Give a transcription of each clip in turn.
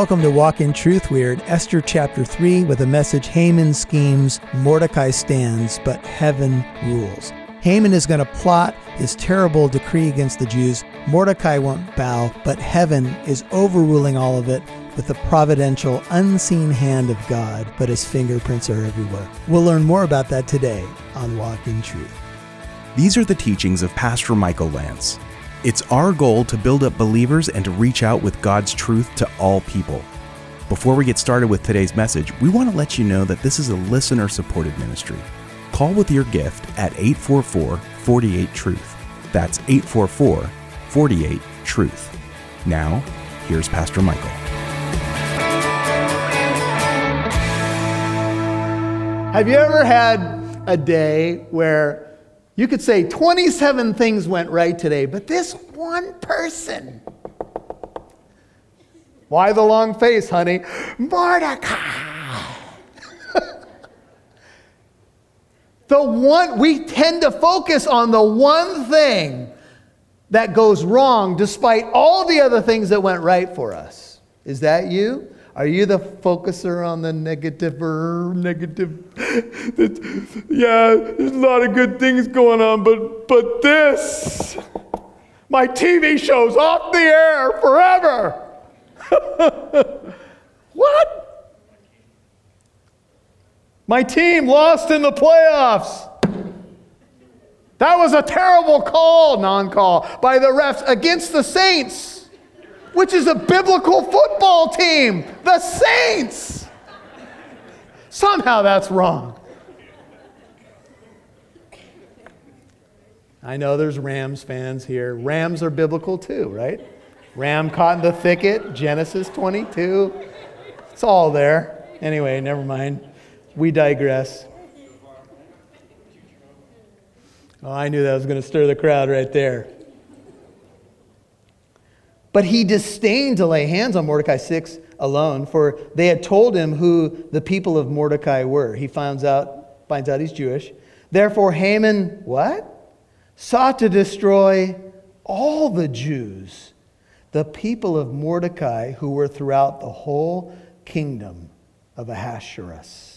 Welcome to Walk in Truth. We're in Esther chapter 3 with a message Haman schemes, Mordecai stands, but heaven rules. Haman is going to plot his terrible decree against the Jews. Mordecai won't bow, but heaven is overruling all of it with the providential, unseen hand of God, but his fingerprints are everywhere. We'll learn more about that today on Walk in Truth. These are the teachings of Pastor Michael Lance. It's our goal to build up believers and to reach out with God's truth to all people. Before we get started with today's message, we want to let you know that this is a listener supported ministry. Call with your gift at 844 48 Truth. That's 844 48 Truth. Now, here's Pastor Michael. Have you ever had a day where you could say 27 things went right today, but this one person. Why the long face, honey? Mordecai. the one, we tend to focus on the one thing that goes wrong despite all the other things that went right for us. Is that you? Are you the focuser on the negative or negative? yeah, there's a lot of good things going on, but but this, my TV show's off the air forever. what? My team lost in the playoffs. That was a terrible call, non call, by the refs against the Saints which is a biblical football team, the Saints. Somehow that's wrong. I know there's Rams fans here. Rams are biblical too, right? Ram caught in the thicket, Genesis 22. It's all there. Anyway, never mind. We digress. Oh, I knew that was going to stir the crowd right there. But he disdained to lay hands on Mordecai 6 alone, for they had told him who the people of Mordecai were. He finds out, finds out he's Jewish. Therefore, Haman, what? Sought to destroy all the Jews, the people of Mordecai who were throughout the whole kingdom of Ahasuerus.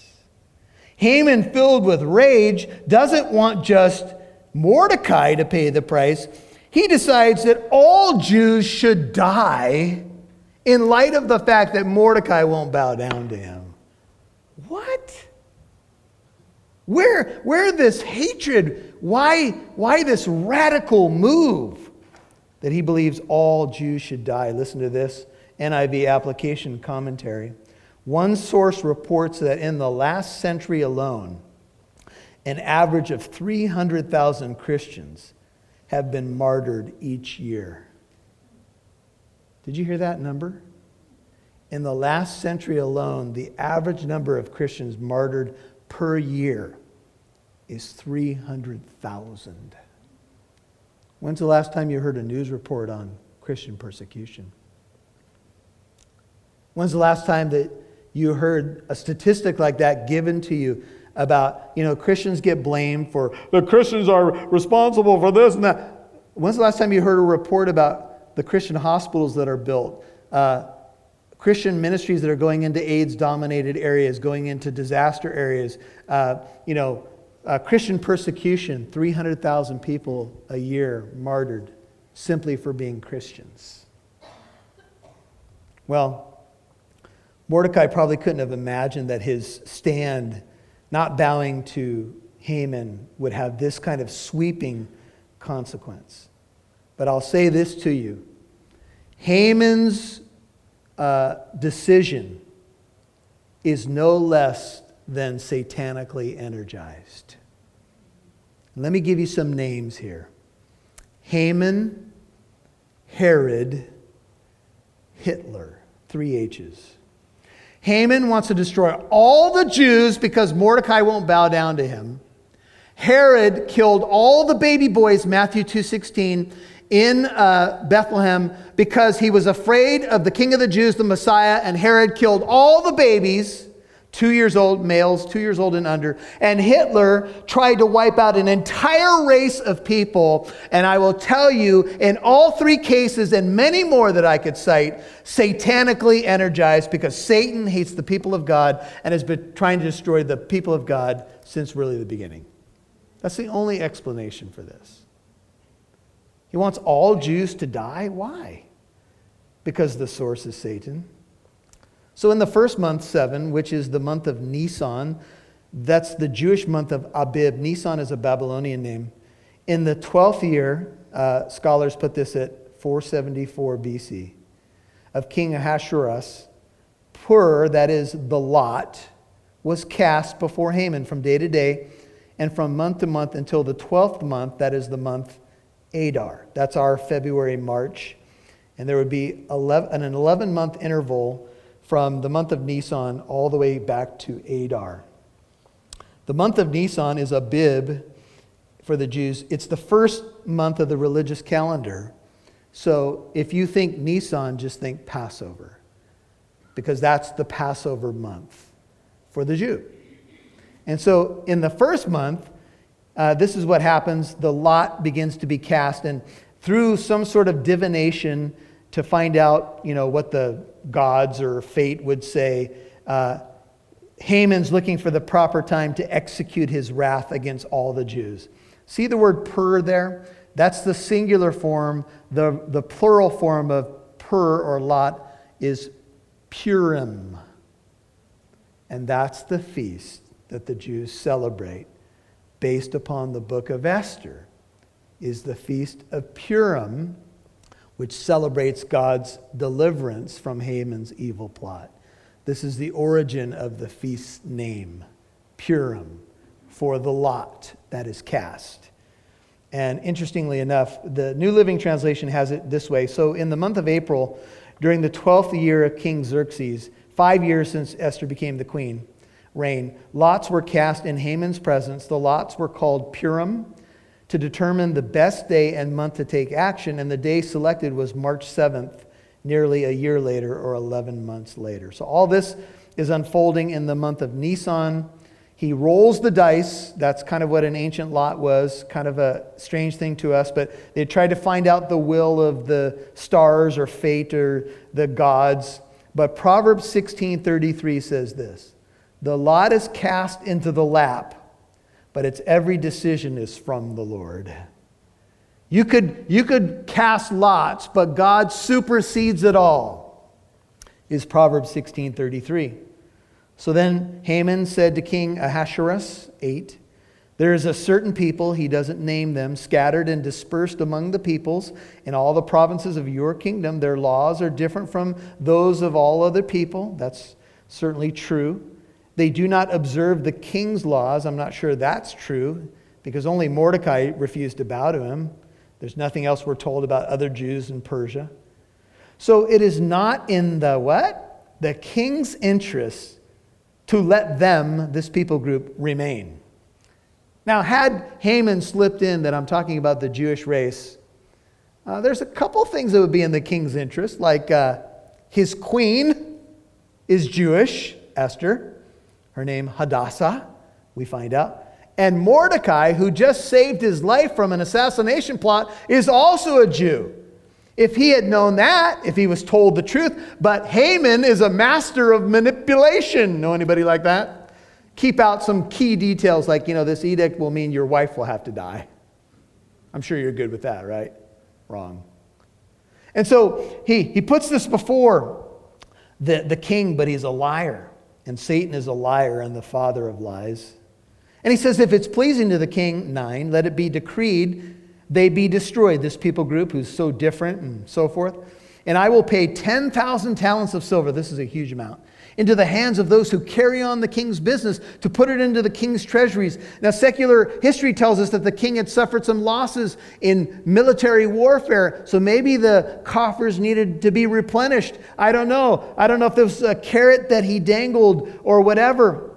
Haman, filled with rage, doesn't want just Mordecai to pay the price he decides that all Jews should die in light of the fact that Mordecai won't bow down to him. What? Where, where this hatred? Why, why this radical move that he believes all Jews should die? Listen to this NIV application commentary. One source reports that in the last century alone, an average of 300,000 Christians have been martyred each year. Did you hear that number? In the last century alone, the average number of Christians martyred per year is 300,000. When's the last time you heard a news report on Christian persecution? When's the last time that you heard a statistic like that given to you about, you know, Christians get blamed for the Christians are responsible for this and that. When's the last time you heard a report about the Christian hospitals that are built? Uh, Christian ministries that are going into AIDS dominated areas, going into disaster areas, uh, you know, uh, Christian persecution, 300,000 people a year martyred simply for being Christians. Well, Mordecai probably couldn't have imagined that his stand not bowing to Haman would have this kind of sweeping consequence. But I'll say this to you Haman's uh, decision is no less than satanically energized. Let me give you some names here Haman, Herod, Hitler, three H's. Haman wants to destroy all the Jews because Mordecai won't bow down to him. Herod killed all the baby boys, Matthew 2.16, in uh, Bethlehem because he was afraid of the king of the Jews, the Messiah, and Herod killed all the babies two years old males, two years old and under. And Hitler tried to wipe out an entire race of people. And I will tell you, in all three cases and many more that I could cite, satanically energized because Satan hates the people of God and has been trying to destroy the people of God since really the beginning. That's the only explanation for this. He wants all Jews to die. Why? Because the source is Satan. So, in the first month, seven, which is the month of Nisan, that's the Jewish month of Abib. Nisan is a Babylonian name. In the 12th year, uh, scholars put this at 474 BC, of King Ahasuerus, Pur, that is the lot, was cast before Haman from day to day and from month to month until the 12th month, that is the month Adar. That's our February, March. And there would be 11, an 11 month interval from the month of Nisan all the way back to Adar. The month of Nisan is Abib for the Jews. It's the first month of the religious calendar. So if you think Nisan, just think Passover, because that's the Passover month for the Jew. And so in the first month, uh, this is what happens the lot begins to be cast, and through some sort of divination to find out, you know, what the gods or fate would say, uh, Haman's looking for the proper time to execute his wrath against all the Jews. See the word pur there? That's the singular form. The, the plural form of pur or lot is Purim. And that's the feast that the Jews celebrate based upon the book of Esther is the feast of Purim which celebrates God's deliverance from Haman's evil plot. This is the origin of the feast's name, Purim, for the lot that is cast. And interestingly enough, the New Living Translation has it this way. So, in the month of April, during the 12th year of King Xerxes, five years since Esther became the queen, reign, lots were cast in Haman's presence. The lots were called Purim to determine the best day and month to take action, and the day selected was March 7th, nearly a year later or 11 months later. So all this is unfolding in the month of Nisan. He rolls the dice. That's kind of what an ancient lot was, kind of a strange thing to us, but they tried to find out the will of the stars or fate or the gods. But Proverbs 16:33 says this: "The lot is cast into the lap but its every decision is from the Lord. You could, you could cast lots, but God supersedes it all, is Proverbs 16:33. So then Haman said to King Ahasuerus, 8, There is a certain people, he doesn't name them, scattered and dispersed among the peoples in all the provinces of your kingdom. Their laws are different from those of all other people. That's certainly true. They do not observe the king's laws. I'm not sure that's true because only Mordecai refused to bow to him. There's nothing else we're told about other Jews in Persia. So it is not in the what? The king's interest to let them, this people group, remain. Now, had Haman slipped in that I'm talking about the Jewish race, uh, there's a couple things that would be in the king's interest, like uh, his queen is Jewish, Esther her name Hadassah, we find out. And Mordecai, who just saved his life from an assassination plot, is also a Jew. If he had known that, if he was told the truth, but Haman is a master of manipulation. Know anybody like that? Keep out some key details like, you know, this edict will mean your wife will have to die. I'm sure you're good with that, right? Wrong. And so he, he puts this before the, the king, but he's a liar. And Satan is a liar and the father of lies. And he says, if it's pleasing to the king, nine, let it be decreed they be destroyed, this people group who's so different and so forth. And I will pay 10,000 talents of silver, this is a huge amount, into the hands of those who carry on the king's business to put it into the king's treasuries. Now, secular history tells us that the king had suffered some losses in military warfare, so maybe the coffers needed to be replenished. I don't know. I don't know if there was a carrot that he dangled or whatever.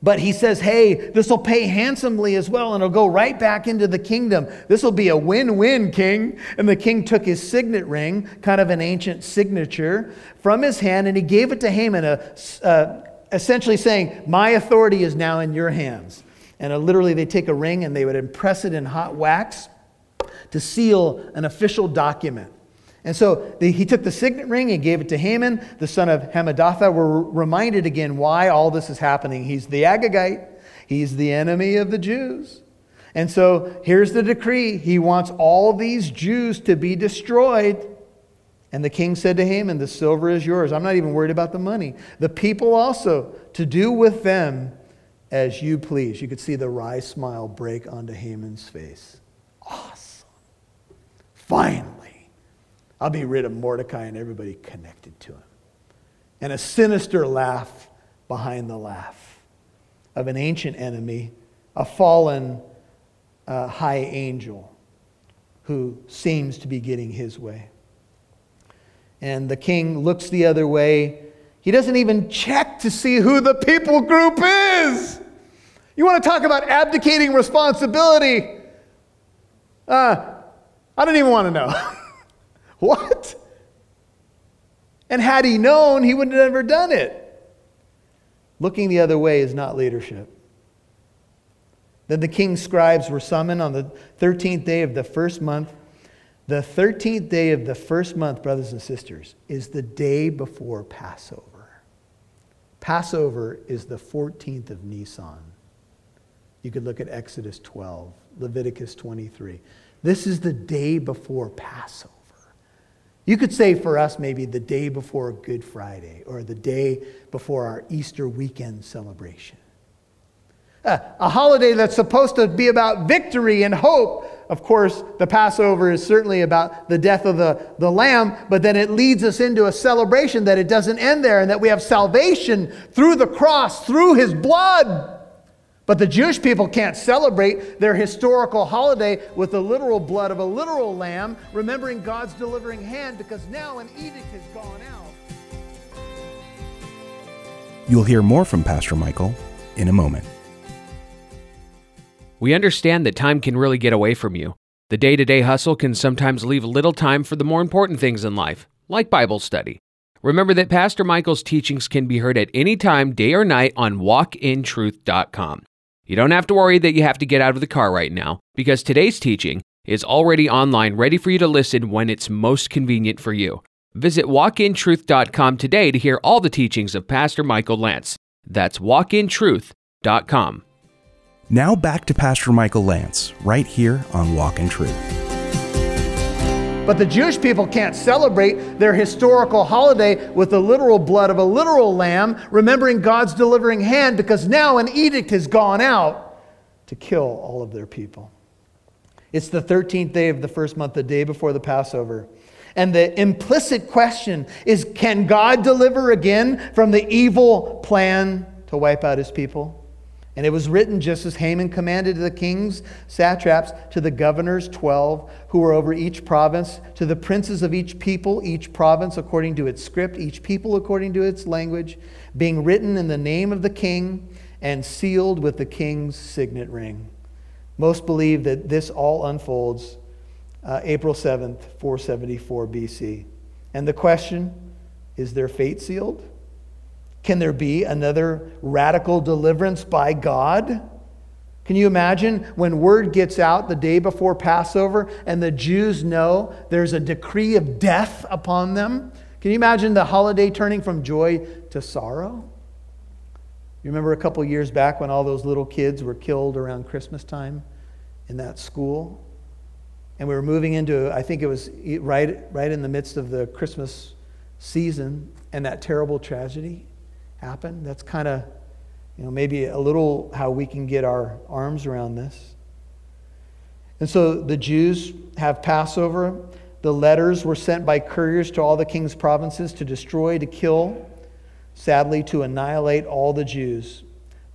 But he says, hey, this will pay handsomely as well, and it'll go right back into the kingdom. This will be a win win, king. And the king took his signet ring, kind of an ancient signature, from his hand, and he gave it to Haman, a, essentially saying, My authority is now in your hands. And uh, literally, they take a ring and they would impress it in hot wax to seal an official document. And so the, he took the signet ring and gave it to Haman, the son of Hammedatha. We're reminded again why all this is happening. He's the Agagite, he's the enemy of the Jews. And so here's the decree he wants all these Jews to be destroyed. And the king said to Haman, The silver is yours. I'm not even worried about the money. The people also, to do with them as you please. You could see the wry smile break onto Haman's face. Awesome. Finally, I'll be rid of Mordecai and everybody connected to him. And a sinister laugh behind the laugh of an ancient enemy, a fallen uh, high angel who seems to be getting his way. And the king looks the other way. He doesn't even check to see who the people group is. You want to talk about abdicating responsibility? Uh, I don't even want to know. what? And had he known, he would have never done it. Looking the other way is not leadership. Then the king's scribes were summoned on the 13th day of the first month the 13th day of the first month, brothers and sisters, is the day before Passover. Passover is the 14th of Nisan. You could look at Exodus 12, Leviticus 23. This is the day before Passover. You could say for us, maybe the day before Good Friday or the day before our Easter weekend celebration. Uh, a holiday that's supposed to be about victory and hope of course, the Passover is certainly about the death of the, the lamb, but then it leads us into a celebration that it doesn't end there and that we have salvation through the cross, through his blood. But the Jewish people can't celebrate their historical holiday with the literal blood of a literal lamb, remembering God's delivering hand because now an edict has gone out. You'll hear more from Pastor Michael in a moment. We understand that time can really get away from you. The day to day hustle can sometimes leave little time for the more important things in life, like Bible study. Remember that Pastor Michael's teachings can be heard at any time, day or night, on walkintruth.com. You don't have to worry that you have to get out of the car right now, because today's teaching is already online, ready for you to listen when it's most convenient for you. Visit walkintruth.com today to hear all the teachings of Pastor Michael Lance. That's walkintruth.com. Now back to Pastor Michael Lance, right here on Walk in Truth. But the Jewish people can't celebrate their historical holiday with the literal blood of a literal lamb, remembering God's delivering hand, because now an edict has gone out to kill all of their people. It's the 13th day of the first month, the day before the Passover. And the implicit question is can God deliver again from the evil plan to wipe out his people? And it was written just as Haman commanded to the kings, satraps, to the governors, 12, who were over each province, to the princes of each people, each province according to its script, each people according to its language, being written in the name of the king and sealed with the king's signet ring. Most believe that this all unfolds uh, April 7th, 474 BC. And the question is their fate sealed? Can there be another radical deliverance by God? Can you imagine when word gets out the day before Passover and the Jews know there's a decree of death upon them? Can you imagine the holiday turning from joy to sorrow? You remember a couple years back when all those little kids were killed around Christmas time in that school? And we were moving into, I think it was right, right in the midst of the Christmas season and that terrible tragedy happen. That's kind of, you know, maybe a little how we can get our arms around this. And so the Jews have Passover. The letters were sent by couriers to all the king's provinces to destroy, to kill, sadly, to annihilate all the Jews,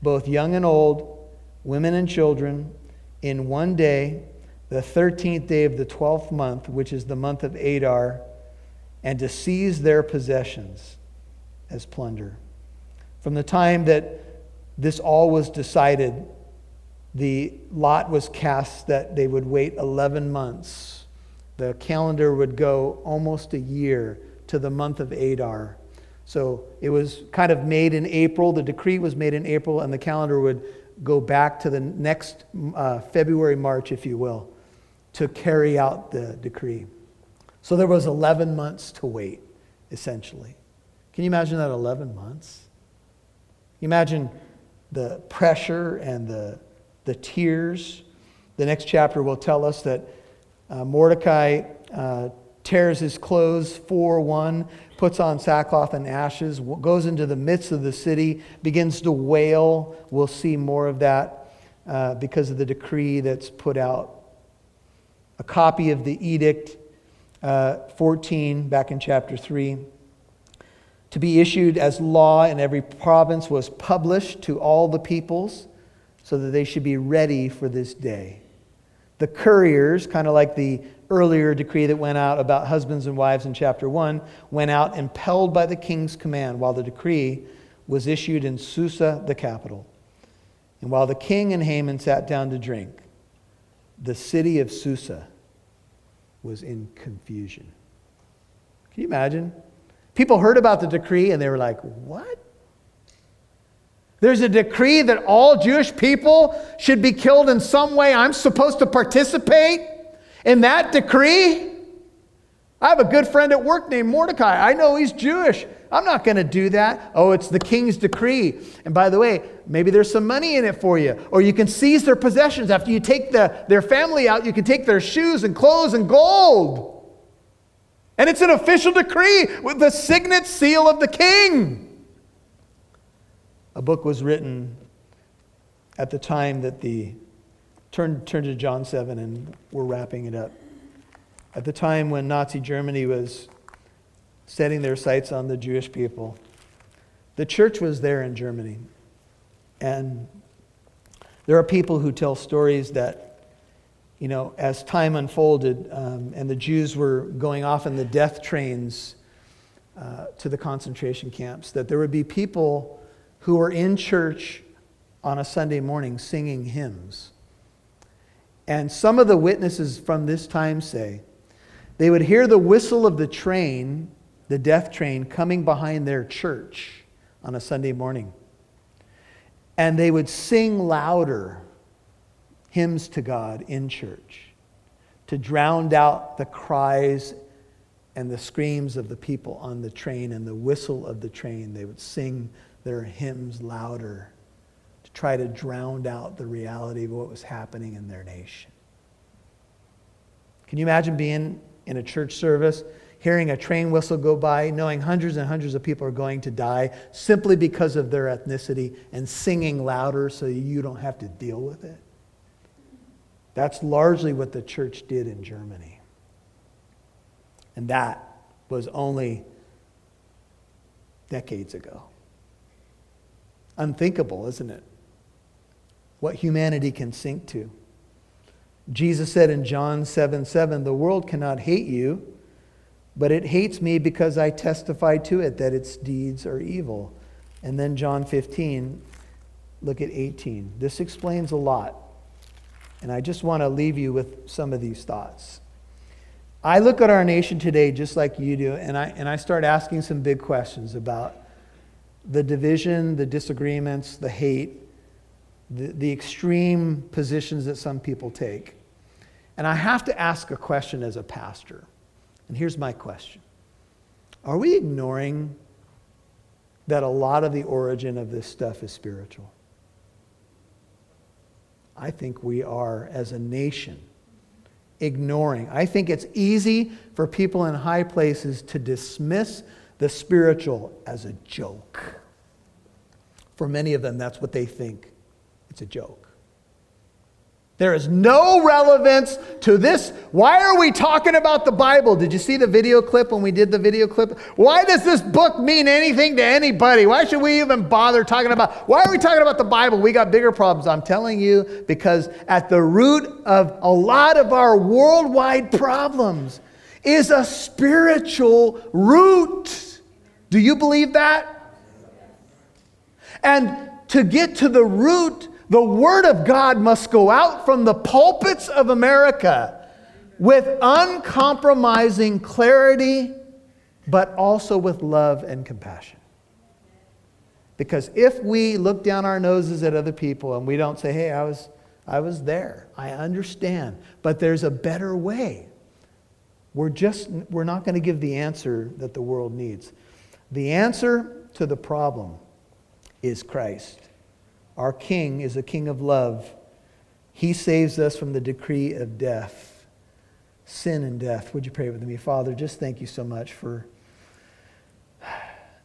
both young and old, women and children, in one day, the 13th day of the 12th month, which is the month of Adar, and to seize their possessions as plunder. From the time that this all was decided, the lot was cast that they would wait 11 months. The calendar would go almost a year to the month of Adar, So it was kind of made in April. The decree was made in April, and the calendar would go back to the next uh, February, March, if you will, to carry out the decree. So there was 11 months to wait, essentially. Can you imagine that 11 months? Imagine the pressure and the, the tears. The next chapter will tell us that uh, Mordecai uh, tears his clothes 4 1, puts on sackcloth and ashes, goes into the midst of the city, begins to wail. We'll see more of that uh, because of the decree that's put out. A copy of the edict uh, 14, back in chapter 3 to be issued as law in every province was published to all the peoples so that they should be ready for this day. The couriers, kind of like the earlier decree that went out about husbands and wives in chapter 1, went out impelled by the king's command while the decree was issued in Susa, the capital. And while the king and Haman sat down to drink, the city of Susa was in confusion. Can you imagine? People heard about the decree and they were like, What? There's a decree that all Jewish people should be killed in some way. I'm supposed to participate in that decree? I have a good friend at work named Mordecai. I know he's Jewish. I'm not going to do that. Oh, it's the king's decree. And by the way, maybe there's some money in it for you. Or you can seize their possessions. After you take the, their family out, you can take their shoes and clothes and gold. And it's an official decree with the signet seal of the king. A book was written at the time that the. Turn, turn to John 7, and we're wrapping it up. At the time when Nazi Germany was setting their sights on the Jewish people, the church was there in Germany. And there are people who tell stories that you know, as time unfolded um, and the Jews were going off in the death trains uh, to the concentration camps, that there would be people who were in church on a Sunday morning singing hymns. And some of the witnesses from this time say they would hear the whistle of the train, the death train, coming behind their church on a Sunday morning. And they would sing louder hymns to God in church to drown out the cries and the screams of the people on the train and the whistle of the train. They would sing their hymns louder to try to drown out the reality of what was happening in their nation. Can you imagine being in a church service, hearing a train whistle go by, knowing hundreds and hundreds of people are going to die simply because of their ethnicity, and singing louder so you don't have to deal with it? That's largely what the church did in Germany. And that was only decades ago. Unthinkable, isn't it? What humanity can sink to. Jesus said in John 7 7, The world cannot hate you, but it hates me because I testify to it that its deeds are evil. And then John 15, look at 18. This explains a lot. And I just want to leave you with some of these thoughts. I look at our nation today just like you do, and I, and I start asking some big questions about the division, the disagreements, the hate, the, the extreme positions that some people take. And I have to ask a question as a pastor. And here's my question Are we ignoring that a lot of the origin of this stuff is spiritual? I think we are, as a nation, ignoring. I think it's easy for people in high places to dismiss the spiritual as a joke. For many of them, that's what they think. It's a joke. There is no relevance to this. Why are we talking about the Bible? Did you see the video clip when we did the video clip? Why does this book mean anything to anybody? Why should we even bother talking about? Why are we talking about the Bible? We got bigger problems. I'm telling you because at the root of a lot of our worldwide problems is a spiritual root. Do you believe that? And to get to the root the Word of God must go out from the pulpits of America with uncompromising clarity but also with love and compassion. Because if we look down our noses at other people and we don't say, hey, I was, I was there, I understand, but there's a better way, we're just, we're not going to give the answer that the world needs. The answer to the problem is Christ. Our King is a King of love. He saves us from the decree of death, sin and death. Would you pray with me? Father, just thank you so much for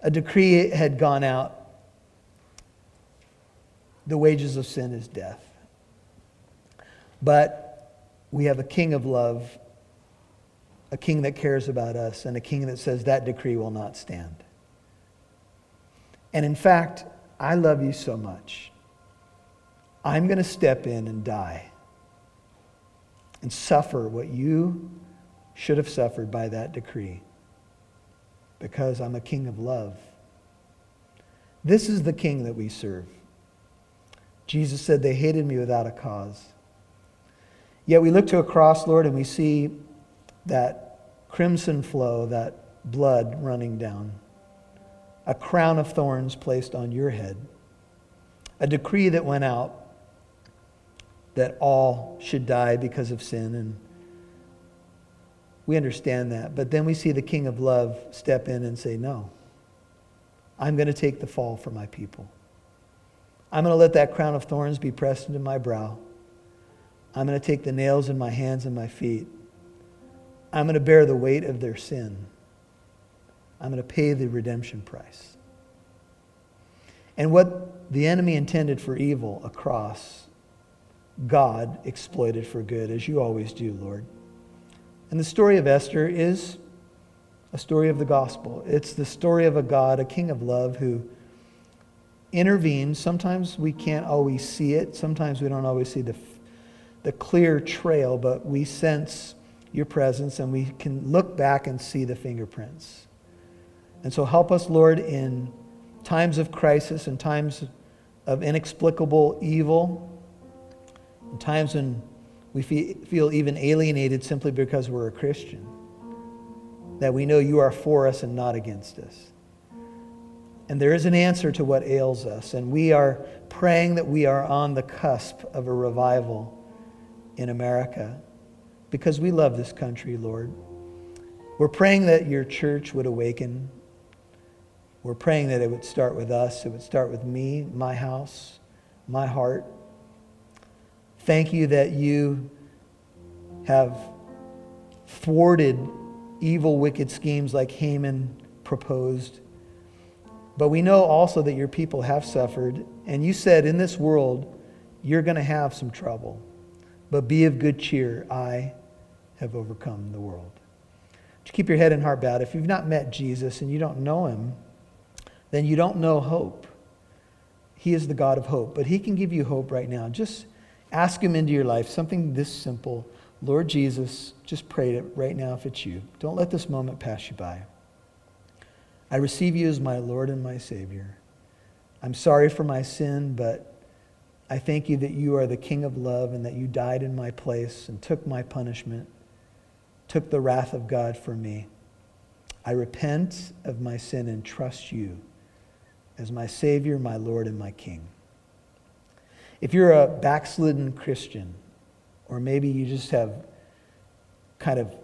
a decree had gone out. The wages of sin is death. But we have a King of love, a King that cares about us, and a King that says that decree will not stand. And in fact, I love you so much. I'm going to step in and die and suffer what you should have suffered by that decree because I'm a king of love. This is the king that we serve. Jesus said, They hated me without a cause. Yet we look to a cross, Lord, and we see that crimson flow, that blood running down a crown of thorns placed on your head, a decree that went out that all should die because of sin. And we understand that. But then we see the King of Love step in and say, No, I'm going to take the fall for my people. I'm going to let that crown of thorns be pressed into my brow. I'm going to take the nails in my hands and my feet. I'm going to bear the weight of their sin. I'm going to pay the redemption price. And what the enemy intended for evil, a cross, God exploited for good, as you always do, Lord. And the story of Esther is a story of the gospel. It's the story of a God, a king of love, who intervenes. Sometimes we can't always see it, sometimes we don't always see the, the clear trail, but we sense your presence and we can look back and see the fingerprints. And so help us, Lord, in times of crisis and times of inexplicable evil, times when we feel even alienated simply because we're a Christian, that we know you are for us and not against us. And there is an answer to what ails us, and we are praying that we are on the cusp of a revival in America because we love this country, Lord. We're praying that your church would awaken we're praying that it would start with us, it would start with me, my house, my heart. Thank you that you have thwarted evil, wicked schemes like Haman proposed. But we know also that your people have suffered. And you said, in this world, you're going to have some trouble. But be of good cheer. I have overcome the world. Just keep your head and heart bowed. If you've not met Jesus and you don't know him, then you don't know hope. He is the God of hope, but He can give you hope right now. Just ask Him into your life, something this simple. Lord Jesus, just pray it right now if it's you. Don't let this moment pass you by. I receive you as my Lord and my Savior. I'm sorry for my sin, but I thank you that you are the King of love and that you died in my place and took my punishment, took the wrath of God for me. I repent of my sin and trust you as my Savior, my Lord, and my King. If you're a backslidden Christian, or maybe you just have kind of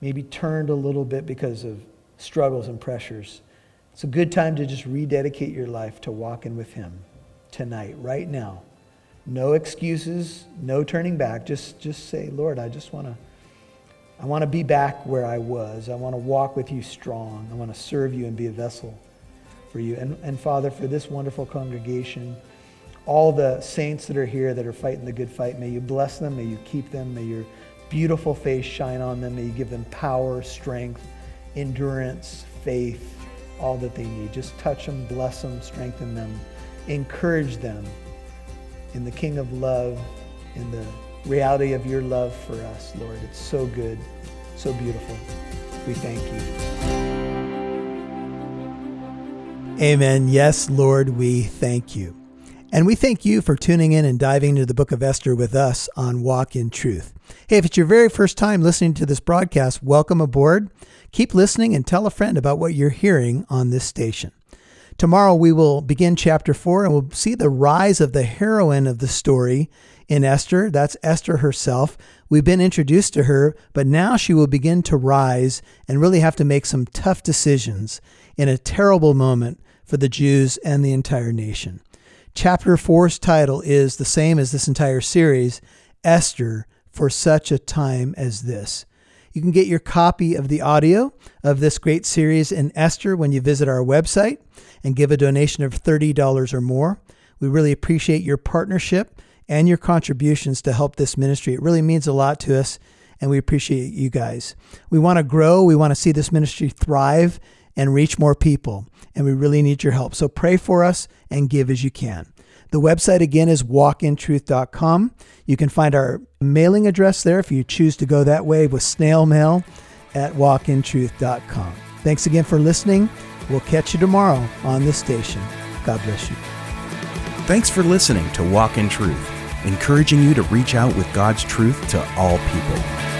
maybe turned a little bit because of struggles and pressures, it's a good time to just rededicate your life to walking with Him tonight, right now. No excuses, no turning back. Just, just say, Lord, I just want to. I want to be back where I was. I want to walk with you strong. I want to serve you and be a vessel for you. And, and Father, for this wonderful congregation, all the saints that are here that are fighting the good fight, may you bless them, may you keep them, may your beautiful face shine on them, may you give them power, strength, endurance, faith, all that they need. Just touch them, bless them, strengthen them, encourage them in the King of love, in the reality of your love for us, Lord. It's so good, so beautiful. We thank you. Amen. Yes, Lord, we thank you. And we thank you for tuning in and diving into the book of Esther with us on Walk in Truth. Hey, if it's your very first time listening to this broadcast, welcome aboard. Keep listening and tell a friend about what you're hearing on this station. Tomorrow we will begin chapter 4 and we'll see the rise of the heroine of the story in Esther. That's Esther herself. We've been introduced to her, but now she will begin to rise and really have to make some tough decisions in a terrible moment for the Jews and the entire nation. Chapter 4's title is the same as this entire series Esther for such a time as this. You can get your copy of the audio of this great series in Esther when you visit our website and give a donation of $30 or more. We really appreciate your partnership and your contributions to help this ministry. It really means a lot to us, and we appreciate you guys. We want to grow, we want to see this ministry thrive and reach more people, and we really need your help. So pray for us and give as you can. The website again is walkintruth.com. You can find our mailing address there if you choose to go that way with snail mail at walkintruth.com. Thanks again for listening. We'll catch you tomorrow on this station. God bless you. Thanks for listening to Walk in Truth, encouraging you to reach out with God's truth to all people.